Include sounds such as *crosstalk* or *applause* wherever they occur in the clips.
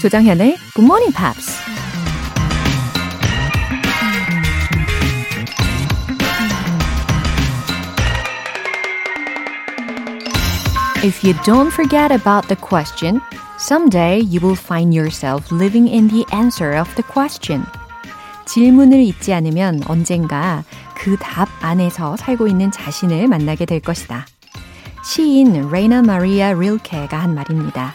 조정현의 Good Morning Pops. If you don't forget about the question, someday you will find yourself living in the answer of the question. 질문을 잊지 않으면 언젠가 그 답 안에서 살고 있는 자신을 만나게 될 것이다. 시인 레이나 마리아 릴케가 한 말입니다.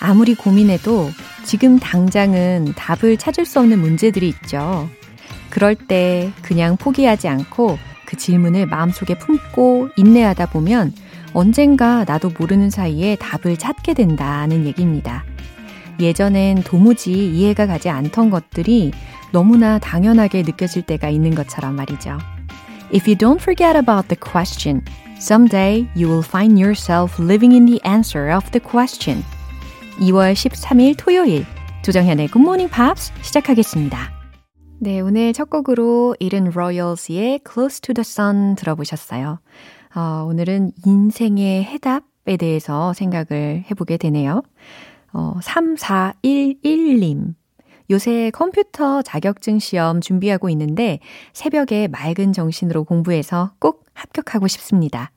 아무리 고민해도 지금 당장은 답을 찾을 수 없는 문제들이 있죠. 그럴 때 그냥 포기하지 않고 그 질문을 마음속에 품고 인내하다 보면 언젠가 나도 모르는 사이에 답을 찾게 된다는 얘기입니다. 예전엔 도무지 이해가 가지 않던 것들이 너무나 당연하게 느껴질 때가 있는 것처럼 말이죠. If you don't forget about the question, someday you will find yourself living in the answer of the question. 2월 13일 토요일 조정현의 Morning Pops 시작하겠습니다. 네, 오늘 첫 곡으로 이른 로열스의 Close to the Sun 들어보셨어요. 어, 오늘은 인생의 해답에 대해서 생각을 해보게 되네요. 어, 3411님. 요새 컴퓨터 자격증 시험 준비하고 있는데 새벽에 맑은 정신으로 공부해서 꼭 합격하고 싶습니다.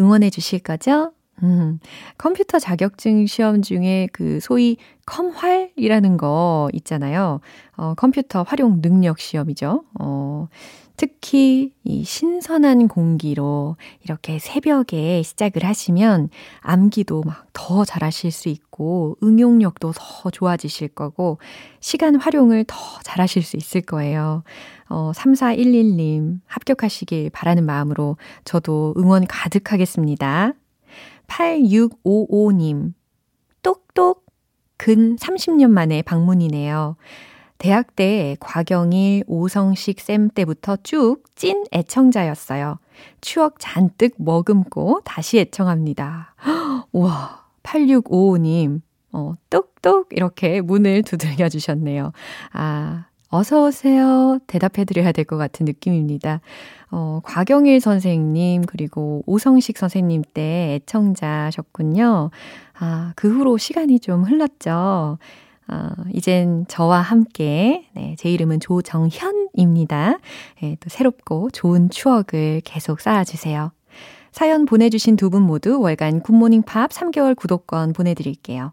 응원해 주실 거죠? 음, 컴퓨터 자격증 시험 중에 그 소위 컴활이라는 거 있잖아요. 어, 컴퓨터 활용 능력 시험이죠. 어, 특히 이 신선한 공기로 이렇게 새벽에 시작을 하시면 암기도 막 더 잘하실 수 있고 응용력도 더 좋아지실 거고 시간 활용을 더 잘하실 수 있을 거예요. 어, 3411님 합격하시길 바라는 마음으로 저도 응원 가득하겠습니다. 8655님 똑똑 근 30년 만에 방문이네요. 대학 때 곽영일, 오성식 쌤 때부터 쭉 찐 애청자였어요. 추억 잔뜩 머금고 다시 애청합니다. *gasps* 우와, 8655님, 어, 똑똑 이렇게 문을 두들겨 주셨네요. 아, 어서오세요. 대답해드려야 될 것 같은 느낌입니다. 어, 곽영일 선생님, 그리고 오성식 선생님 때 애청자셨군요. 아, 그 후로 시간이 좀 흘렀죠. 어, 이젠 저와 함께, 네, 제 이름은 조정현입니다. 네, 또 새롭고 좋은 추억을 계속 쌓아주세요. 사연 보내주신 두 분 모두 월간 굿모닝 팝 3개월 구독권 보내드릴게요.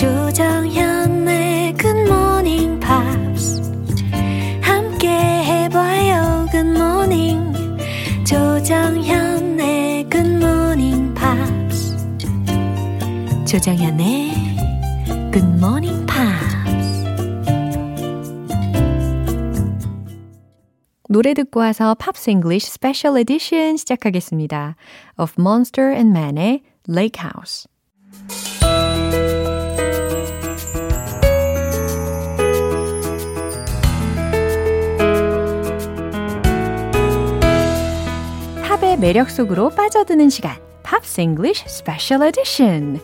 조정현의 Good Morning Pops 함께 해봐요 Good Morning 조정현의 Good Morning Pops 조정현의 Good Morning Pops 노래 듣고 와서 팝스 잉글리쉬 스페셜 에디션 시작하겠습니다. Of Monster and Man의 Lake House 매력 속으로 빠져드는 시간. 팝스 잉글리쉬 스페셜 에디션.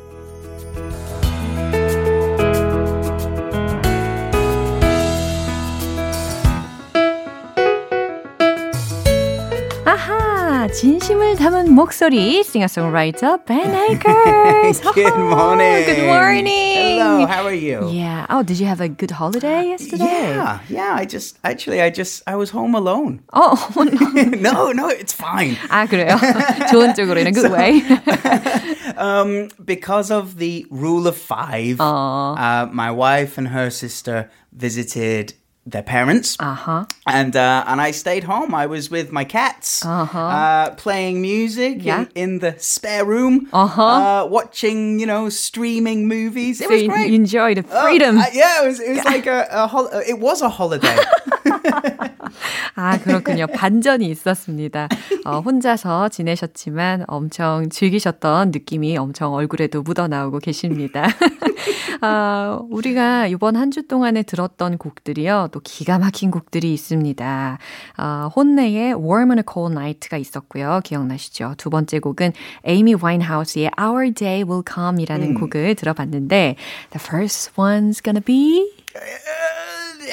진심을 담은 목소리, 싱어송라이터 Ben *laughs* Akers. good morning. good morning. Hello, how are you? Yeah. Oh, did you have a good holiday yesterday? Yeah, yeah. I just actually, I just, I was home alone. Oh, *laughs* *laughs* no, no, it's fine. 아 그래요? 좋은 쪽으로 in a good way. um, because of the rule of five, uh, my wife and her sister visited their parents. Uh-huh. And uh, and I stayed home. I was with my cats, Uh-huh. uh, playing music Yeah. in, in the spare room, Uh-huh. uh, watching you know streaming movies. It So was you great. enjoy the Oh, freedom. uh, yeah, it was, it was like a, a hol- it was a holiday. *laughs* *laughs* 아, 그렇군요. 반전이 있었습니다. 어, 혼자서 지내셨지만 엄청 즐기셨던 느낌이 엄청 얼굴에도 묻어나오고 계십니다. *laughs* 아, 우리가 이번 한 주 동안에 들었던 곡들이요. 또 기가 막힌 곡들이 있습니다. 아, 혼내의 Warm on a Cold Night가 있었고요. 기억나시죠? 두 번째 곡은 에이미 와인하우스의 Our Day Will Come이라는 음. 곡을 들어봤는데 The first one's gonna be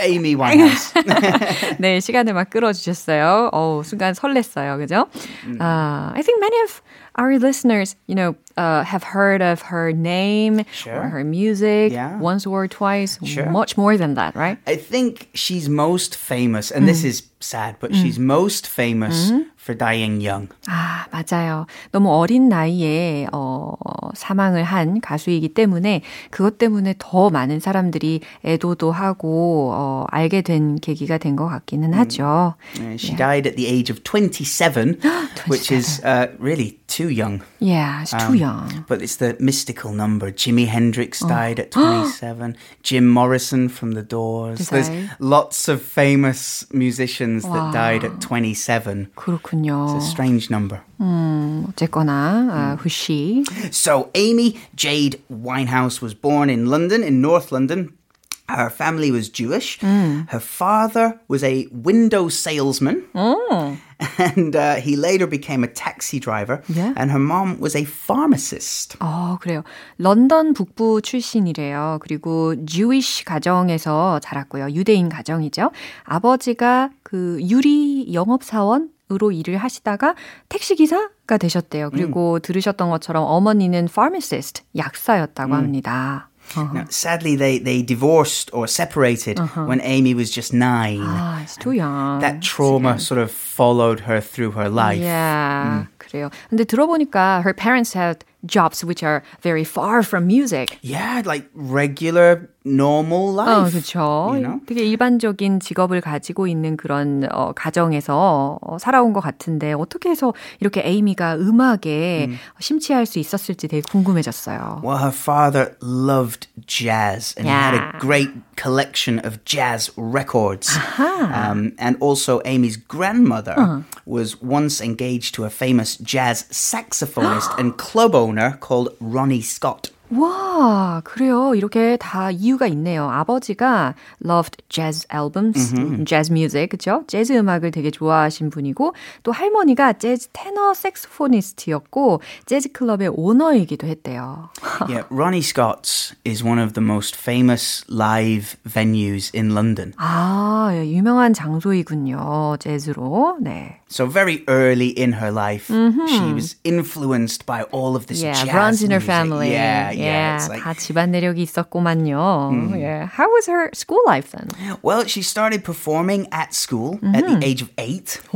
Amy Winehouse. *laughs* 네, 시간을 막 끌어주셨어요. 어 순간 설렜어요. 그죠? Uh, I think many of our listeners, you know, uh, have heard of her name sure. or her music yeah. once or twice, sure. much more than that, right? I think she's most famous, and mm. this is sad, but mm. she's most famous mm. For dying young. 아, 맞아요. 너무 어린 나이에 어, 사망을 한 가수이기 때문에 그것 때문에 더 많은 사람들이 애도도 하고 어, 알게 된 계기가 된 것 같기는 하죠. Yeah, she yeah. died at the age of 27, 27. *gasps* which is uh, really too young. Yeah, it's too um, young. But it's the mystical number. Jimi Hendrix died at 27. *gasps* Jim Morrison from The Doors. There's lots of famous musicians that died at 27. 그렇군요. It's a strange number. 음, 어쨌거나 uh, who's she? So Amy Jade Winehouse was born in London, in North London. Her family was Jewish. Mm. Her father was a window salesman. Mm. And uh, he later became a taxi driver. Yeah. And her mom was a pharmacist. 어, 그래요. 런던 북부 출신이래요. 그리고 Jewish 가정에서 자랐고요. 유대인 가정이죠. 아버지가 그 유리 영업사원 으로 일을 하시다가 택시 기사가 되셨대요. 그리고 음. 들으셨던 것처럼 어머니는 pharmacist 약사였다고 음. 합니다. Uh-huh. Now, sadly, they, they divorced or separated uh-huh. when Amy was just nine. Ah, it's too young. That trauma sort of followed her through her life. Yeah, mm. 그래요. 근데 들어보니까 her parents had jobs which are very far from music. Yeah, like regular normal life. 어, 그렇죠. You know? 되게 일반적인 직업을 가지고 있는 그런 어, 가정에서 어, 살아온 것 같은데 어떻게 해서 이렇게 에이미가 음악에 음. 심취할 수 있었을지 되게 궁금해졌어요. Well, her father loved jazz and yeah. he had a great collection of jazz records. Um, and also Amy's grandmother uh-huh. was once engaged to a famous jazz saxophonist and club owner called Ronnie Scott. 와, 그래요. 이렇게 다 이유가 있네요. 아버지가 loved jazz albums, mm-hmm. jazz music, 그죠? 재즈 음악을 되게 좋아하신 분이고, 또 할머니가 재즈 테너 색소포니스트였고, 재즈 클럽의 오너이기도 했대요. yeah, Ronnie Scott's is one of the most famous live venues in London. 아, 유명한 장소이군요. 재즈로. 네. So very early in her life, mm-hmm. she was influenced by all of this yeah, jazz runs in her music. family. Yeah, yeah. yeah like, 다 집안 내력이 있었구만요. Mm. Yeah. How was her school life then? Well, she started performing at school mm-hmm. at the age of eight. *laughs*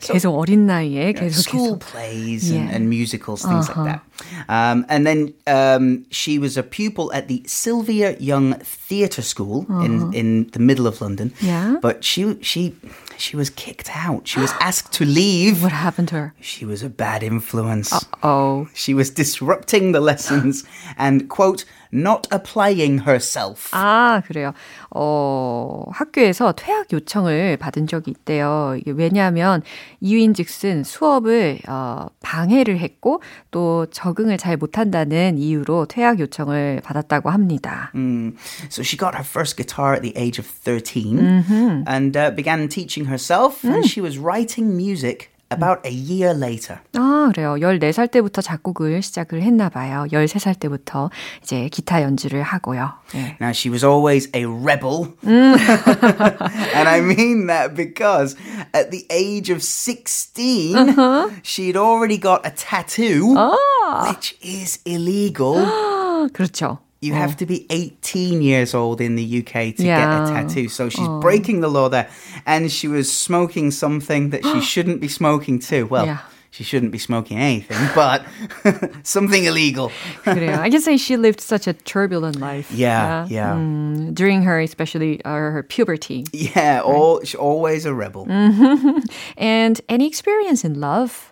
계속 어린 나이에 계속 school plays and, yeah. and musicals, things uh-huh. like that. Um, and then um, she was a pupil at the Sylvia Young Theatre School uh-huh. in in the middle of London. Yeah, but she she she was kicked out. She was asked to leave. What happened to her? She was a bad influence. oh. She was disrupting the lessons and quote not applying herself. 아, 그래요. 어, 학교에서 퇴학 요청을 받은 적이 있대요. 이게 왜냐하면 이유인즉슨 수업을 어, 방해를 했고 또 적응을 잘 못한다는 이유로 퇴학 요청을 받았다고 합니다. Mm. So she got her first guitar at the age of 13 mm-hmm. and uh, began teaching herself mm. and she was writing music about a year later. 아, 그래요. 14살 때부터 작곡을 시작을 했나 봐요. 13살 때부터 이제 기타 연주를 하고요. 네. Now she was always a rebel. *laughs* and I mean that because at the age of 16 uh-huh. she'd already got a tattoo 아. which is illegal. *gasps* 그렇죠. you oh. have mm. to be 18 years old in the UK to yeah. get a tattoo. So she's oh. breaking the law there. And she was smoking something that she *gasps* shouldn't be smoking too. Well, yeah. she shouldn't be smoking anything, *laughs* but *laughs* something illegal. *laughs* I can say she lived such a turbulent life. Yeah, yeah. yeah. Mm, during her, especially uh, her puberty. Yeah, right? all, she's always a rebel. Mm-hmm. And any experience in love?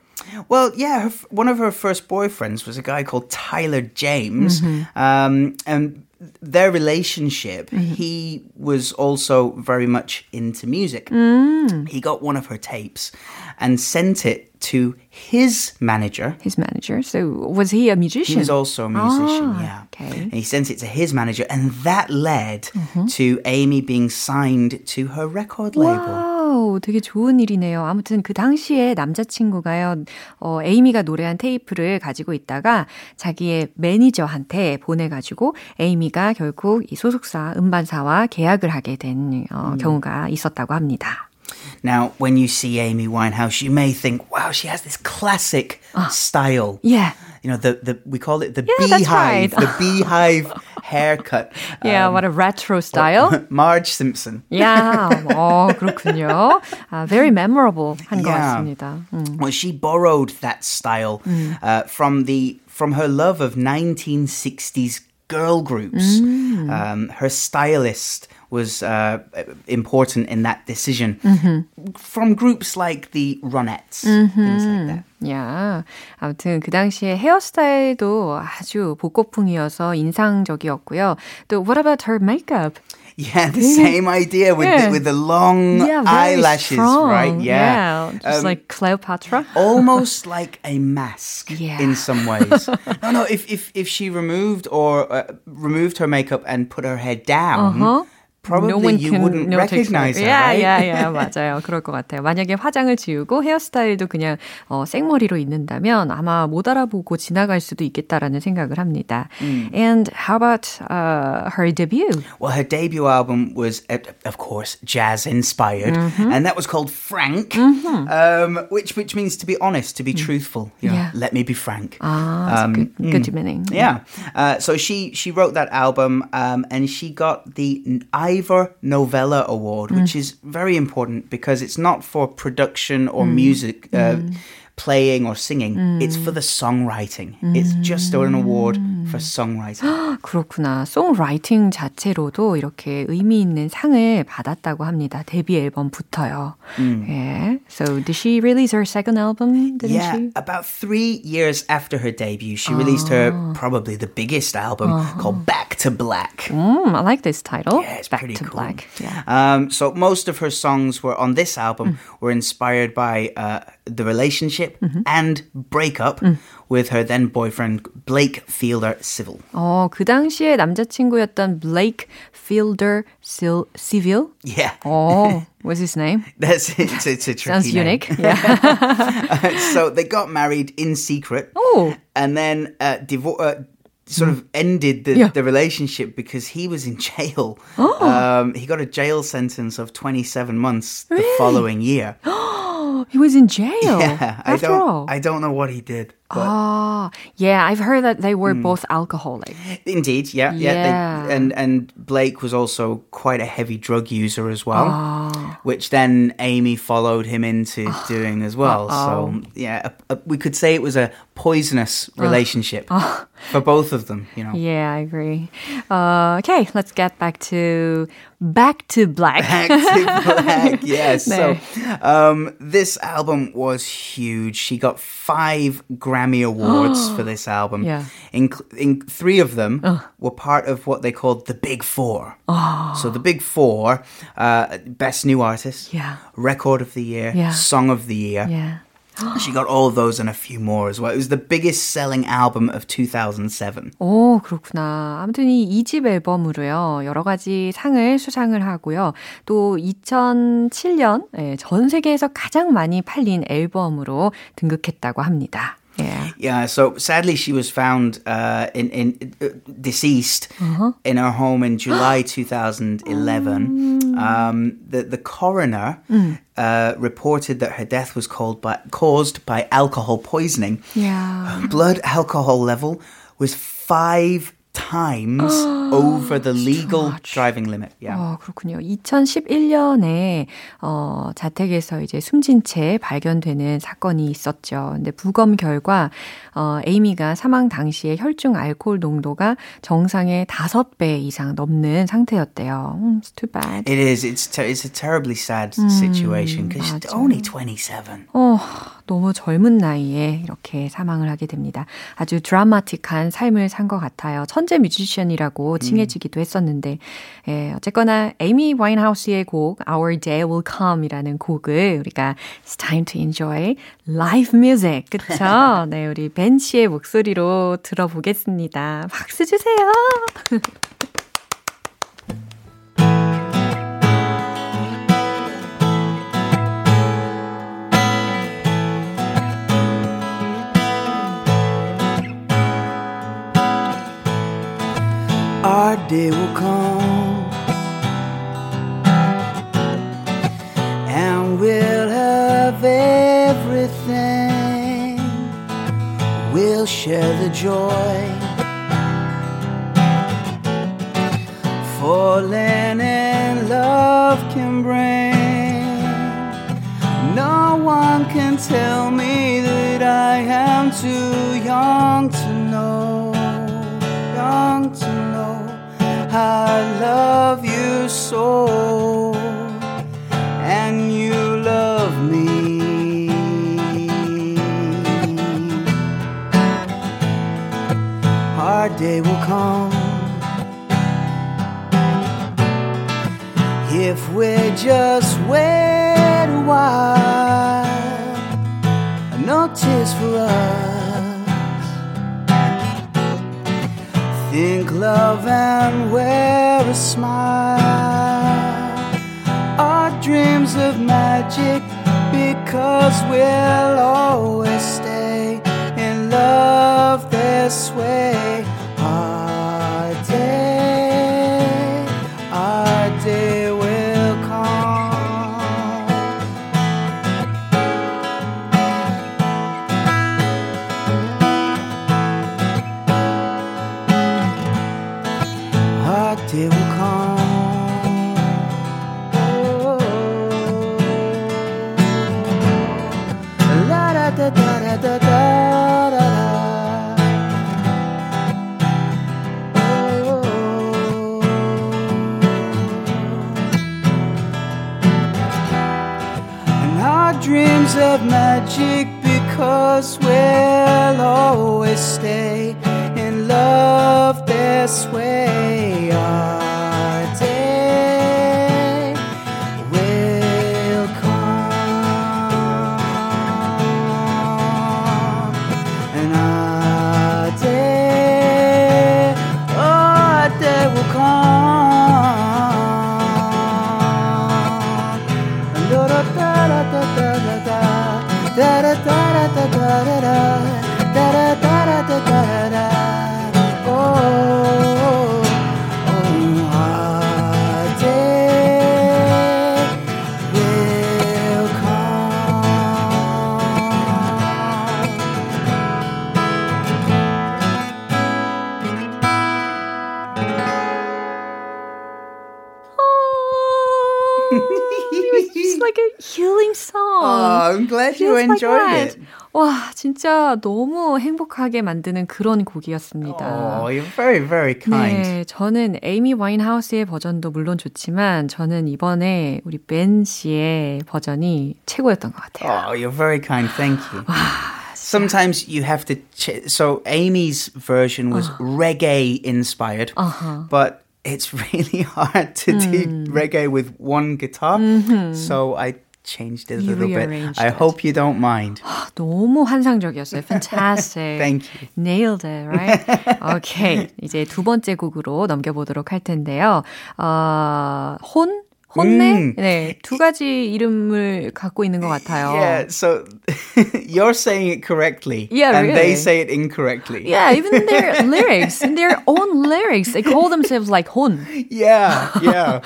Well, yeah, her, one of her first boyfriends was a guy called Tyler James, mm-hmm. um, and their relationship, he was also very much into music. He got one of her tapes and sent it to his manager. His manager. So was he a musician? He was also a musician, Ah, yeah. okay. And he sent it to his manager, and that led to Amy being signed to her record label. 와우, 되게 좋은 일이네요. 아무튼 그 당시에 남자친구가요, 어, 에이미가 노래한 테이프를 가지고 있다가 자기의 매니저한테 보내가지고 에이미가 결국 이 소속사 음반사와 계약을 하게 된 어, 경우가 있었다고 합니다. Now, when you see Amy Winehouse, you may think, wow, she has this classic style. Yeah. You know, the, the we call it the Yeah, that's beehive, right. the *laughs* beehive haircut. Yeah, what a retro style. *laughs* Marge Simpson. 야, *laughs* 어, 그렇군요. 아, very memorable 한 것 Yeah. 같습니다. 음. Well, she borrowed that style uh, from the from her love of 1960s girl groups. Um, her stylist was uh, important in that decision. From groups like the Ronettes, things like that. 야, 아무튼 그 당시에 헤어스타일도 아주 복고풍이어서 인상적이었고요. 또 what about her makeup? Yeah, the same idea with Yeah. the, with the long Yeah, very eyelashes, strong. right? Yeah, just Um, like Cleopatra. almost like a mask *laughs* Yeah. in some ways. no, no. If if if she removed or uh, removed her makeup and put her head down, Uh-huh. probably no one you can wouldn't notice recognize her, yeah, right? yeah, yeah, *laughs* 맞아요. 그럴 것 같아요. 만약에 화장을 지우고 헤어스타일도 그냥 어, 생머리로 있는다면 아마 못 알아보고 지나갈 수도 있겠다라는 생각을 합니다. 음. And how about uh, her debut? Well, her debut album was, uh, of course, jazz inspired, Mm-hmm. and that was called Frank, um, which which means to be honest, to be truthful. You know, Mm. Yeah. let me be frank. Ah, that's Um, a good, good meaning. Yeah. Uh, so she she wrote that album, um, and she got the Ivor Novella Award, which mm. is very important because it's not for production or mm. music. Uh, mm Playing or singing, it's for the songwriting. It's just an award for songwriting. *gasps* 그렇구나. 송라이팅 자체로도 이렇게 의미 있는 상을 받았다고 합니다. 데뷔 앨범부터요. 예. So did she release her second album? Didn't yeah, she? about three years after her debut, she released her probably the biggest album called Back to Black. Mm, I like this title. Yeah, it's Back pretty to cool. Black. Yeah. Um, so most of her songs were on this album were inspired by uh, the relationship and breakup with her then boyfriend Blake Fielder Civil. 어, 그 당시에 남자친구였던 Blake Fielder Sil- Civil. Yeah, 어, *laughs* what's his name? that's it's, it's a tricky Sounds name. unique. *laughs* Yeah. *laughs* so they got married in secret, Oh. and then uh, divor- uh, sort of ended the, Yeah. the relationship because he was in jail. Um, *gasps* he got a jail sentence of 27 months the following year. *gasps* *gasps* He was in jail. Yeah, I don't, all. I don't know what he did, Ah, yeah, I've heard that they were both alcoholic. indeed, yeah, yeah. Yeah. they- and and Blake was also quite a heavy drug user as well, Ah. which then Amy followed him into doing as well. So yeah, a, a, we could say it was a poisonous relationship for both of them. You know. *laughs* Yeah, I agree. Uh, okay, let's get back to Back to Black. *laughs* Back to Black, *laughs* yes. 네. So, um, this album was huge. She got five Grammy awards *gasps* for this album. Yeah. In, in three of them were part of what they called the Big Four. Oh. So the Big Four: uh, Best New Artist, Yeah. Record of the Year, Yeah. Song of the Year. yeah. She got all those and a few more as well. It was the biggest selling album of 2007. 오, 그렇구나. 아무튼 이 2집 앨범으로요, 여러 가지 상을 수상을 하고요. 또 2007년, 예, 전 세계에서 가장 많이 팔린 앨범으로 등극했다고 합니다. 예. Yeah, so sadly, she was found uh, in in uh, deceased in her home in July *gasps* 2011. Um, the the coroner uh, reported that her death was called by, caused by alcohol poisoning. 야. Blood alcohol level was five times over the legal driving limit. Yeah. 어, 그렇군요. 2011년에 어, 자택에서 이제 숨진 채 발견되는 사건이 있었죠. 근데 부검 결과 어, 에이미가 사망 당시에 혈중 알코올 농도가 정상의 5배 이상 넘는 상태였대요. 음, it's too bad. It is. It's ter- it's a terribly sad situation because she's only 27. 어, 너무 젊은 나이에 이렇게 사망을 하게 됩니다. 아주 드라마틱한 삶을 산 것 같아요. 천재 뮤지션이라고 칭해지기도 했었는데, 예, 어쨌거나 에이미 와인하우스의 곡 Our Day Will Come이라는 곡을 우리가 It's time to enjoy live music, 그쵸? *laughs* 네, 우리 벤 씨의 목소리로 들어보겠습니다. 박수 주세요. *laughs* Love and wear a smile. Our dreams of magic because we'll always stay in love this way. us will always stay. 진짜 너무 행복하게 만드는 그런 곡이었습니다. Oh, you're very, very kind. 네, 저는 에이미 와인하우스의 버전도 물론 좋지만 저는 이번에 우리 벤 씨의 버전이 최고였던 것 같아요. Oh, you're very kind. Thank you. Sometimes you have to. Ch- so Amy's version was reggae inspired, but it's really hard to do reggae with one guitar. So I changed it a You little bit. rearranged I it. hope you don't mind. *gasps* *gasps* 너무 환상적이었어요. *laughs* Fantastic. Thank you. Nailed it, right? *laughs* Okay. 이제 두 번째 곡으로 넘겨보도록 할 텐데요. 어, 혼? 혼내? 음. 네. 두 가지 이름을 갖고 있는 것 같아요. Yeah, so *laughs* you're saying it correctly, Yeah, and really. they say it incorrectly. Yeah, even their lyrics, in their own lyrics, they call themselves like 혼. Yeah, yeah.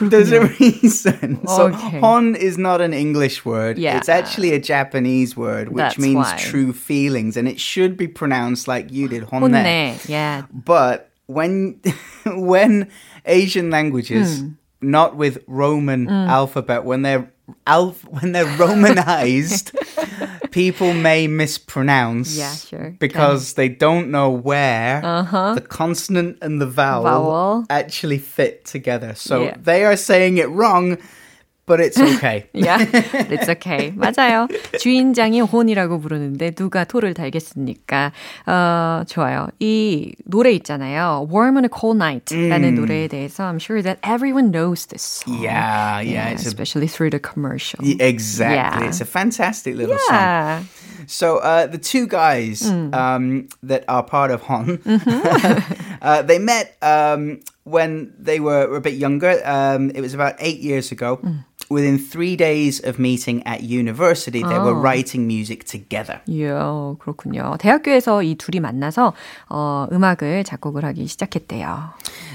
There's a reason. So Okay. hon is not an English word. Yeah. It's actually a Japanese word, which That's means why. true feelings, and it should be pronounced like you did, honne. Yeah. But when *laughs* when Asian languages, Hmm. not with Roman alphabet, when they're alph- when they're romanized, *laughs* people may mispronounce. Yeah, sure. Because they don't know where the consonant and the vowel, Uh-huh. Vowel. actually fit together. So Yeah. they are saying it wrong but it's okay. *laughs* yeah, it's okay. 맞아요. 주인장이 혼이라고 부르는데 누가 토를 달겠습니까? 어, 좋아요. 이 노래 있잖아요. Warm on a Cold Night라는 노래에 대해서 I'm sure that everyone knows this song. Yeah, yeah, it's a- especially through the commercial. Yeah, exactly. Yeah. It's a fantastic little song. Yeah. So uh, the two guys um, that are part of Hon, Mm-hmm. *laughs* uh, they met um, when they were a bit younger. Um, it was about eight years ago. Mm. Within three days of meeting at university, they Oh. were writing music together. 이야, 그렇군요. 대학교에서 이 둘이 만나서 어, 음악을 작곡을 하기 시작했대요.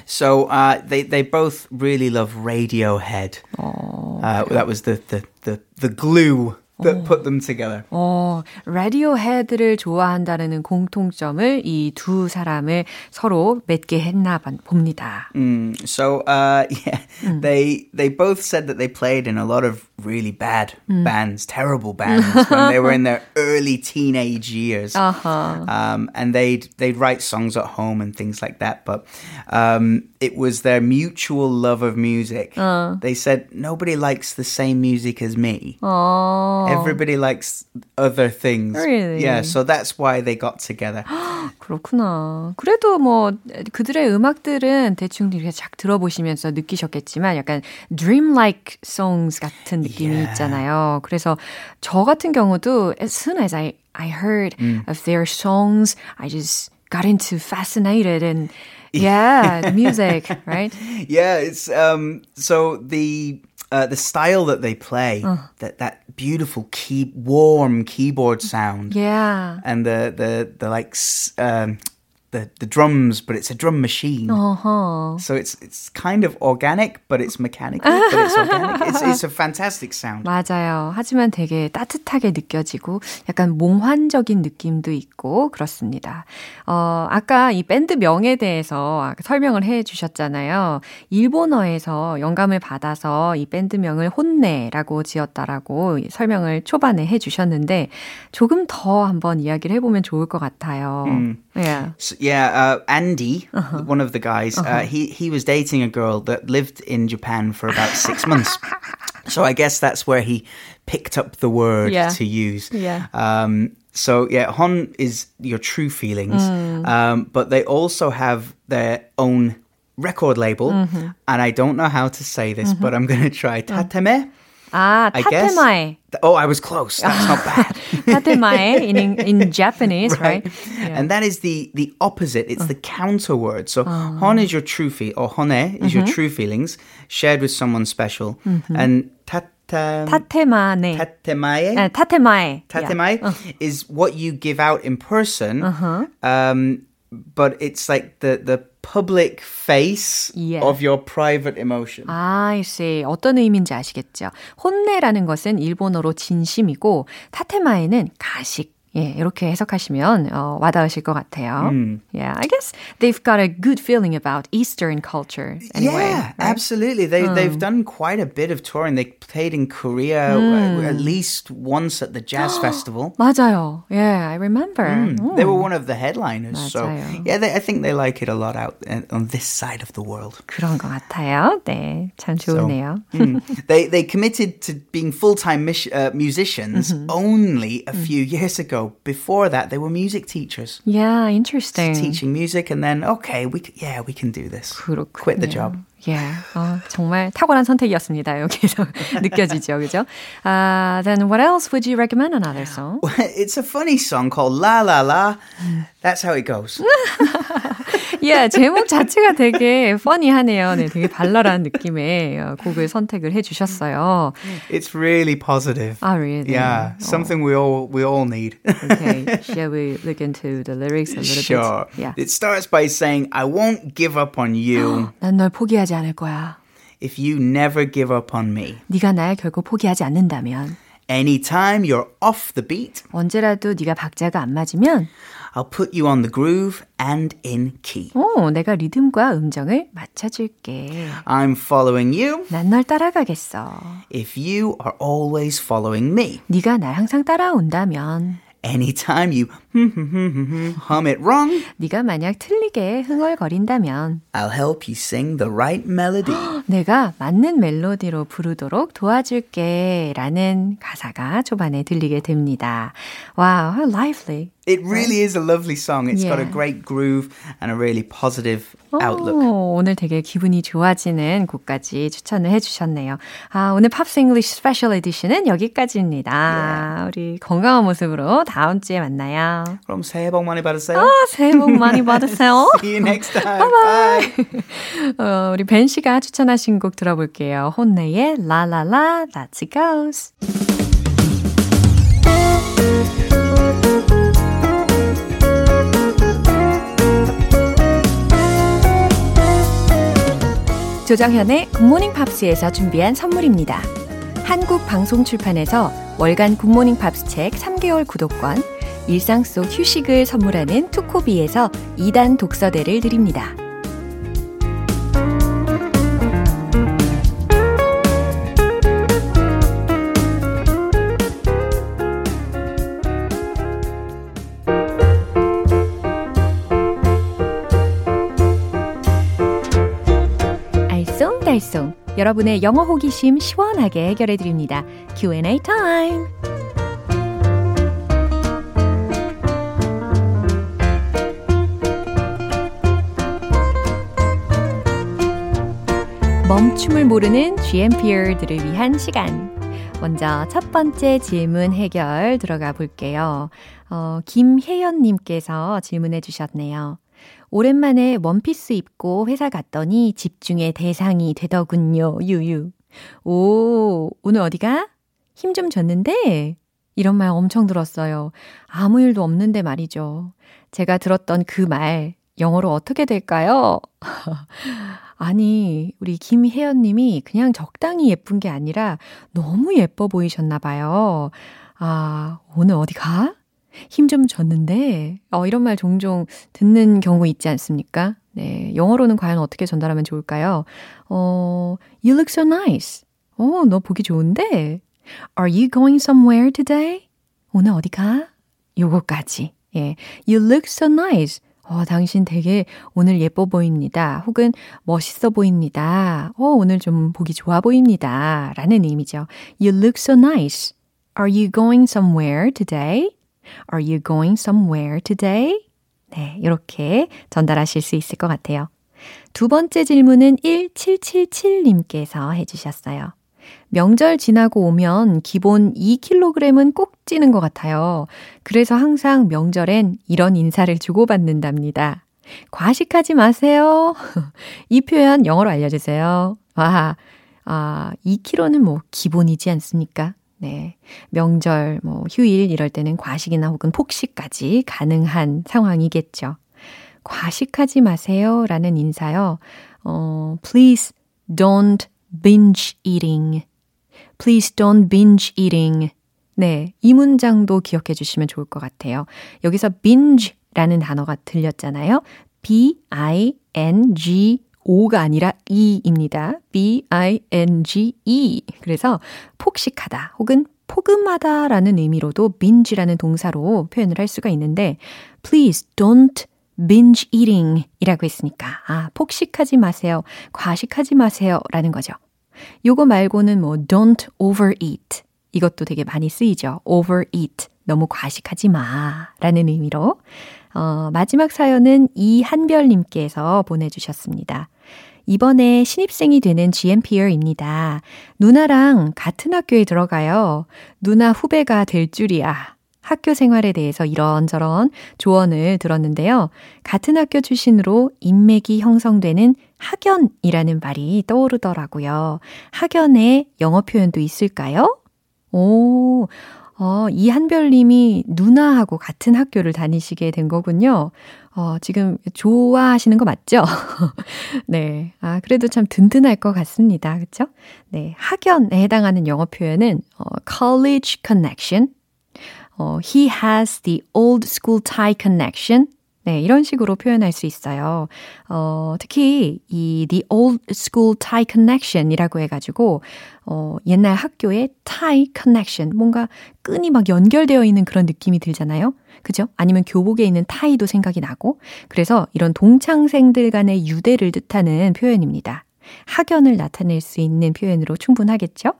So uh, they they both really love Radiohead. uh, that was the the the, the glue that put them together. 어, 라디오헤드를 좋아한다는 공통점을 이 두 사람을 서로 맺게 했나 봐- 봅니다. Mm, so uh, *laughs* yeah, they they both said that they played in a lot of really bad bands, terrible bands when they were in their *laughs* early teenage years. Uh-huh. Um, and they'd they'd write songs at home and things like that. But um, it was their mutual love of music. They said nobody likes the same music as me. 어, Everybody likes other things. Really? Yeah, so that's why they got together. *gasps* 그렇구나. 그래도 뭐 그들의 음악들은 대충 이렇게 쫙 들어보시면서 느끼셨겠지만 약간 dreamlike songs 같은 느낌이 Yeah. 있잖아요. 그래서 저 같은 경우도 as soon as I I heard of their songs, I just got into fascinated and yeah, *laughs* music, right? Yeah, it's um so the uh, the style that they play, that that beautiful key warm keyboard sound, Yeah. and the the the like um, the the drums, but it's a drum machine. Uh-huh. So it's it's kind of organic, but it's mechanical, but it's organic. It's it's a fantastic sound. 맞아요. 하지만 되게 따뜻하게 느껴지고 약간 몽환적인 느낌도 있고 그렇습니다. 어, 아까 이 밴드 명에 대해서 설명을 해 주셨잖아요. 일본어에서 영감을 받아서 이 밴드 명을 혼내라고 지었다라고 설명을 초반에 해 주셨는데 조금 더 한번 이야기를 해보면 좋을 것 같아요. Yeah. So, yeah, uh, Andy, one of the guys, uh, he he was dating a girl that lived in Japan for about six months. *laughs* So I guess that's where he picked up the word Yeah. to use. Yeah. Um, so yeah, Hon is your true feelings, um, but they also have their own record label, and I don't know how to say this, but I'm going to try. Tateme. Ah, tatemae. Oh, I was close. That's not bad. *laughs* tatemae in, in *laughs* Japanese, right? right? Yeah. And that is the the opposite. It's uh. the oh. counter word. So oh. uh. hon is your true feel, or hone is mm-hmm. your true feelings shared with someone special. Mm-hmm. And tat tatemae. Tatemae. Uh, tatemae. Tatemae yeah. Oh. is what you give out in person. Uh-huh. Um, but it's like the the public face Yeah. of your private emotion. 아, I see. 어떤 의미인지 아시겠죠? 혼내라는 것은 일본어로 진심이고 타테마에는 가식. 예, 이렇게 해석하시면 어, 와닿으실 것 같아요. Yeah, I guess they've got a good feeling about Eastern culture anyway. yeah, absolutely. They they've done quite a bit of touring. They played in Korea uh, at least once at the jazz *gasps* festival. 맞아요. Yeah, I remember. They were one of the headliners. So 맞아요. yeah, they, I think they like it a lot out uh, on this side of the world. 그런 것 같아요. 네, 참 좋으네요. Mm. they they committed to being full time mis- uh, musicians only a few years ago. Before that, they were music teachers, Yeah, interesting. teaching music, and then okay, we c- yeah we can do this. 그렇군요. Quit the job. Yeah. 어, 정말 탁월한 선택이었습니다. 여기서 *laughs* 느껴지죠, 그죠? Uh, then what else would you recommend another song? it's a funny song called La La La. That's how it goes. *laughs* yeah, 제목 자체가 되게 funny하네요. 네, 되게 발랄한 느낌의 어, 곡을 선택을 해주셨어요. It's really positive. 아, really? Yeah, something we all we all need. Okay, shall we look into the lyrics a little sure. bit? Yeah. It starts by saying, "I won't give up on you 난 널 포기하지 않을 거야. if you never give up on me. 네가 날 결국 포기하지 않는다면 Anytime you're off the beat, 언제라도 네가 박자가 안 맞으면 I'll put you on the groove and in key. 어, 내가 리듬과 음정을 맞춰줄게. I'm following you 난 널 따라가겠어. if you are always following me. 네가 날 항상 따라온다면 Anytime you hum it wrong. 네가 만약 틀리게 흥얼거린다면 I'll help you sing the right melody. 내가 맞는 멜로디로 부르도록 도와줄게 라는 가사가 초반에 들리게 됩니다. Wow, how lively. It really is a lovely song. It's got a Yeah. great groove and a really positive outlook. 오, 오늘 되게 기분이 좋아지는 곡까지 추천을 해주셨네요. 아, 오늘 팝스 잉글리쉬 스페셜 에디션은 여기까지입니다. 우리 건강한 모습으로 다음 주에 만나요. 그럼 새해 복 많이 받으세요. 아, 새해 복 많이 받으세요. *laughs* See you next time. Bye. *laughs* 어, 우리 벤 씨가 추천하신 곡 들어볼게요. 혼내의 라라라 That's It Goes. 조정현의 굿모닝 팝스에서 준비한 선물입니다. 한국 방송 출판에서 월간 굿모닝 팝스 책 3개월 구독권, 일상 속 휴식을 선물하는 투코비에서 2단 독서대를 드립니다. 알쏭달쏭 여러분의 영어 호기심 시원하게 해결해 드립니다. Q&A 타임. 춤을 모르는 GMPR들을 위한 시간. 먼저 첫 번째 질문 해결 들어가 볼게요. 어, 김혜연님께서 질문해 주셨네요. 오랜만에 원피스 입고 회사 갔더니 집중의 대상이 되더군요. 유유. 오, 오늘 어디가? 힘 좀 줬는데? 이런 말 엄청 들었어요. 아무 일도 없는데 말이죠. 제가 들었던 그 말, 영어로 어떻게 될까요? *laughs* 아니, 우리 김혜연 님이 그냥 적당히 예쁜 게 아니라 너무 예뻐 보이셨나 봐요. 아, 오늘 어디 가? 힘 좀 줬는데, 어, 이런 말 종종 듣는 경우 있지 않습니까? 네. 영어로는 과연 어떻게 전달하면 좋을까요? 어, you look so nice. 어, 너 보기 좋은데? Are you going somewhere today? 오늘 어디 가? 요거까지. 예. You look so nice. 어, 당신 되게 오늘 예뻐 보입니다. 혹은 멋있어 보입니다. 어, 오늘 좀 보기 좋아 보입니다. 라는 의미죠. You look so nice. Are you going somewhere today? Are you going somewhere today? 네, 이렇게 전달하실 수 있을 것 같아요. 두 번째 질문은 1777님께서 해주셨어요. 명절 지나고 오면 기본 2kg은 꼭 찌는 것 같아요. 그래서 항상 명절엔 이런 인사를 주고받는답니다. 과식하지 마세요. *laughs* 이 표현 영어로 알려주세요. 와, 아, 2kg는 뭐 기본이지 않습니까? 네. 명절, 뭐, 휴일 이럴 때는 과식이나 혹은 폭식까지 가능한 상황이겠죠. 과식하지 마세요. 라는 인사요. 어, please don't binge eating. Please don't binge eating. 네. 이 문장도 기억해 주시면 좋을 것 같아요. 여기서 binge 라는 단어가 들렸잖아요. B-I-N-G O가 아니라 E입니다. B-I-N-G-E. 그래서 폭식하다 혹은 포금하다 라는 의미로도 binge라는 동사로 표현을 할 수가 있는데 please don't binge eating 이라고 했으니까 아, 폭식하지 마세요. 과식하지 마세요 라는 거죠. 요거 말고는 뭐 don't overeat 이것도 되게 많이 쓰이죠. overeat 너무 과식하지 마 라는 의미로 어, 마지막 사연은 이한별님께서 보내주셨습니다. 이번에 신입생이 되는 GMPR입니다. 누나랑 같은 학교에 들어가요. 누나 후배가 될 줄이야. 학교 생활에 대해서 이런저런 조언을 들었는데요. 같은 학교 출신으로 인맥이 형성되는 학연이라는 말이 떠오르더라고요. 학연에 영어 표현도 있을까요? 오, 어, 이한별님이 누나하고 같은 학교를 다니시게 된 거군요. 어, 지금 좋아하시는 거 맞죠? *laughs* 네. 아, 그래도 참 든든할 것 같습니다. 그쵸? 네. 학연에 해당하는 영어 표현은, 어, college connection. 어, he has the old school tie connection. 네, 이런 식으로 표현할 수 있어요. 어, 특히 이 The Old School Tie Connection이라고 해가지고 어, 옛날 학교의 tie connection 뭔가 끈이 막 연결되어 있는 그런 느낌이 들잖아요. 그죠? 아니면 교복에 있는 타이도 생각이 나고 그래서 이런 동창생들 간의 유대를 뜻하는 표현입니다. 학연을 나타낼 수 있는 표현으로 충분하겠죠?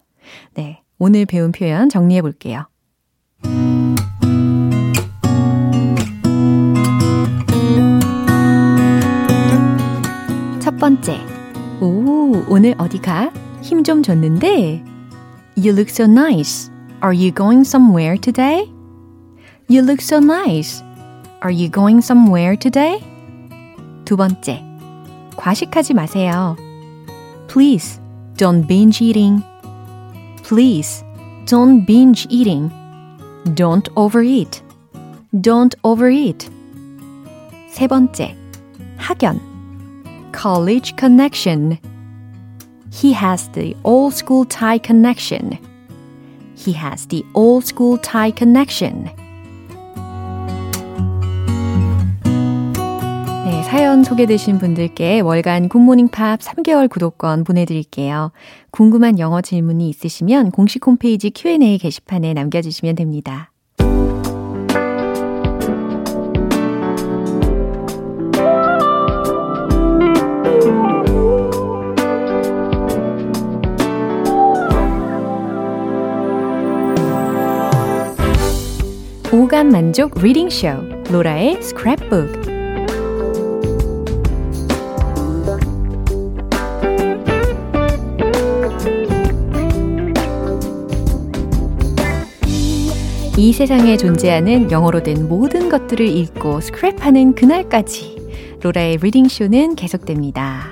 네. 오늘 배운 표현 정리해 볼게요. 번째. 오, 오늘 어디 가? 힘 좀 줬는데. You look so nice. Are you going somewhere today? You look so nice. Are you going somewhere today? 두 번째. 과식하지 마세요. Please, don't binge eating. Please, don't binge eating. Don't overeat. Don't overeat. 세 번째. 학연. College connection. He has the old school tie connection. He has the old school tie connection. 사연 소개되신 분들께 월간 굿모닝 팝 3개월 구독권 보내드릴게요. 궁금한 영어 질문이 있으시면 공식 홈페이지 Q&A 게시판에 남겨주시면 됩니다. 오감 만족 reading 쇼 로라의 스크랩북 이 세상에 존재하는 영어로 된 모든 것들을 읽고 스크랩하는 그날까지 로라의 reading 쇼는 계속됩니다.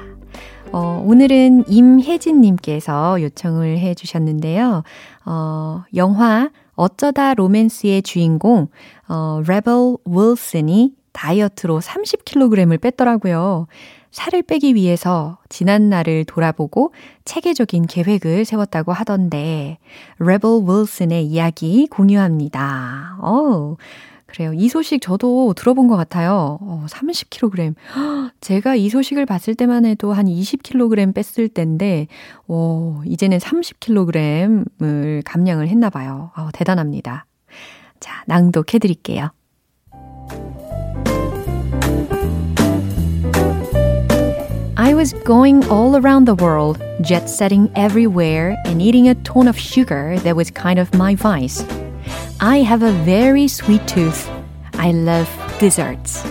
어, 오늘은 임혜진님께서 요청을 해 주셨는데요. 어, 영화 어쩌다 로맨스의 주인공, 어, 레벨 윌슨이 다이어트로 30kg을 뺐더라고요. 살을 빼기 위해서 지난 날을 돌아보고 체계적인 계획을 세웠다고 하던데, 레벨 윌슨의 이야기 공유합니다. 어 그래요. 이 소식 저도 들어본 것 같아요. 어, 30kg. 제가 이 소식을 봤을 때만 해도 한 20kg 뺐을 때인데, 오, 이제는 30kg을 감량을 했나 봐요. 어, 대단합니다. 자, 낭독해 드릴게요. I was going all around the world, jet setting everywhere, and eating a ton of sugar that was kind of my vice. I have a very sweet tooth. I love desserts.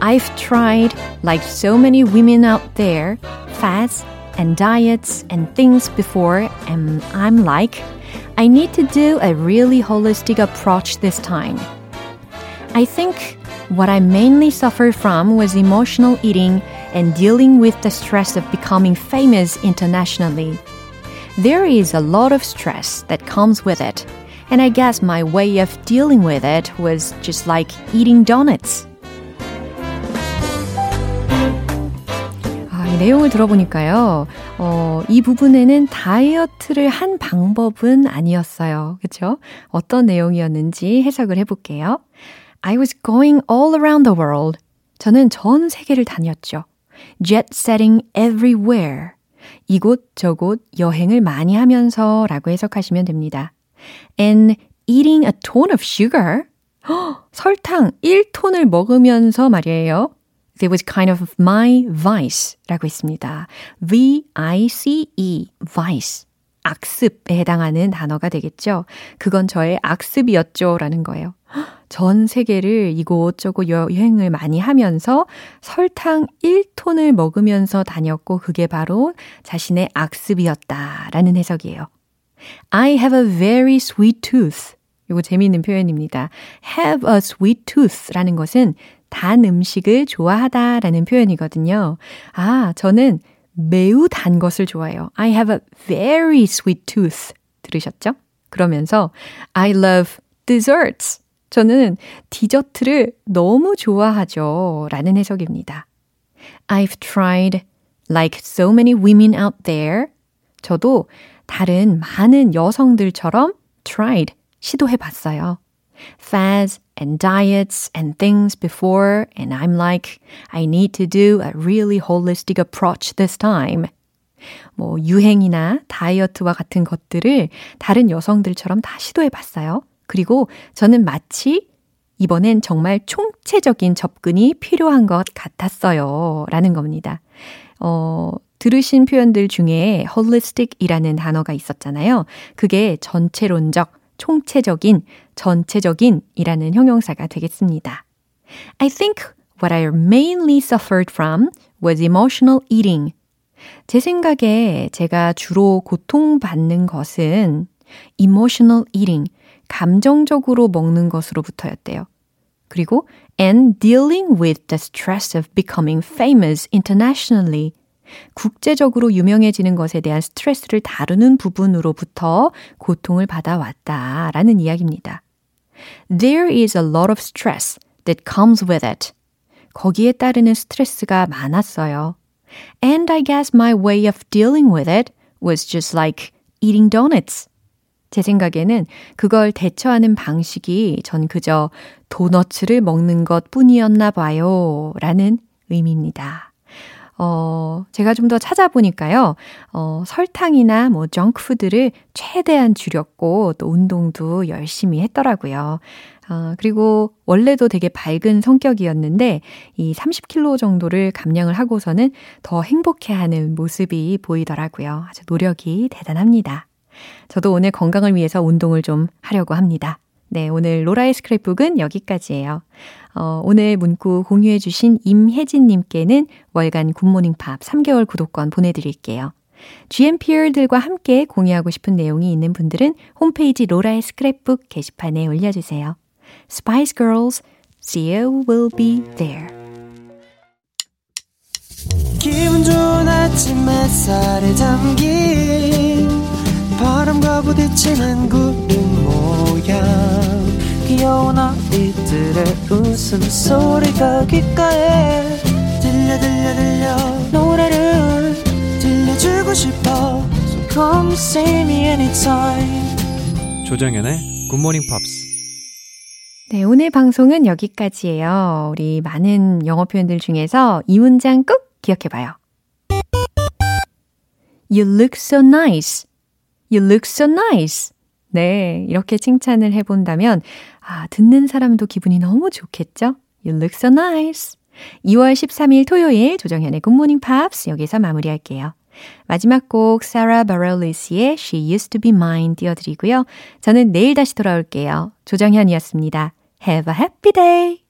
I've tried, like so many women out there, fasts and diets and things before, and I'm like, I need to do a really holistic approach this time. I think what I mainly suffered from was emotional eating and dealing with the stress of becoming famous internationally. There is a lot of stress that comes with it, and I guess my way of dealing with it was just like eating donuts. 아, 이 내용을 들어보니까요, 어, 이 부분에는 다이어트를 한 방법은 아니었어요. 그쵸? 어떤 내용이었는지 해석을 해볼게요. I was going all around the world. 저는 전 세계를 다녔죠. jet setting everywhere. 이곳저곳 여행을 많이 하면서 라고 해석하시면 됩니다. And eating a ton of sugar. *gasps* 설탕 1톤을 먹으면서 말이에요. That was kind of my vice 라고 했습니다. V-I-C-E, vice. 악습에 해당하는 단어가 되겠죠. 그건 저의 악습이었죠. 라는 거예요. *gasps* 전 세계를 이곳저곳 여행을 많이 하면서 설탕 1톤을 먹으면서 다녔고 그게 바로 자신의 악습이었다라는 해석이에요. I have a very sweet tooth. 이거 재미있는 표현입니다. have a sweet tooth라는 것은 단 음식을 좋아하다라는 표현이거든요. 아, 저는 매우 단 것을 좋아해요. I have a very sweet tooth. 들으셨죠? 그러면서 I love desserts. 저는 디저트를 너무 좋아하죠. 라는 해석입니다. I've tried like so many women out there. 저도 다른 많은 여성들처럼 tried 시도해 봤어요. fads and diets and things before, and I'm like, I need to do a really holistic approach this time. 뭐, 유행이나 다이어트와 같은 것들을 다른 여성들처럼 다 시도해 봤어요. 그리고 저는 마치 이번엔 정말 총체적인 접근이 필요한 것 같았어요. 라는 겁니다. 어, 들으신 표현들 중에 holistic이라는 단어가 있었잖아요. 그게 전체론적, 총체적인, 전체적인 이라는 형용사가 되겠습니다. I think what I mainly suffered from was emotional eating. 제 생각에 제가 주로 고통받는 것은 emotional eating, 감정적으로 먹는 것으로부터였대요. 그리고 and dealing with the stress of becoming famous internationally. 국제적으로 유명해지는 것에 대한 스트레스를 다루는 부분으로부터 고통을 받아왔다라는 이야기입니다. There is a lot of stress that comes with it. 거기에 따르는 스트레스가 많았어요. And I guess my way of dealing with it was just like eating donuts. 제 생각에는 그걸 대처하는 방식이 전 그저 도너츠를 먹는 것 뿐이었나 봐요. 라는 의미입니다. 어, 제가 좀 더 찾아보니까요, 어, 설탕이나 뭐, 정크푸드를 최대한 줄였고, 또 운동도 열심히 했더라고요. 어, 그리고 원래도 되게 밝은 성격이었는데, 이 30kg 정도를 감량을 하고서는 더 행복해하는 모습이 보이더라고요. 아주 노력이 대단합니다. 저도 오늘 건강을 위해서 운동을 좀 하려고 합니다. 네, 오늘 로라의 스크랩북은 여기까지예요. 어, 오늘 문구 공유해 주신 임혜진님께는 월간 굿모닝 팝 3개월 구독권 보내드릴게요. GMPR들과 함께 공유하고 싶은 내용이 있는 분들은 홈페이지 로라의 스크랩북 게시판에 올려주세요. Spice Girls, See You Will Be There. 기분 좋은 아침 햇살에 담긴 바람과 부딪히는 구름 모양 귀여운 아이들의 웃음소리가 귓가에 들려 들려 들려 노래를 들려주고 싶어 So come see me anytime 조정연의 굿모닝 팝스 네, 오늘 방송은 여기까지예요. 우리 많은 영어 표현들 중에서 이 문장 꼭 기억해 봐요. You look so nice. You look so nice. 네, 이렇게 칭찬을 해본다면, 아, 듣는 사람도 기분이 너무 좋겠죠? You look so nice. 2월 13일 토요일 조정현의 굿모닝 팝스 여기서 마무리할게요. 마지막 곡 사라 바렐리스의 She Used to Be Mine 띄워드리고요. 저는 내일 다시 돌아올게요. 조정현이었습니다. Have a happy day!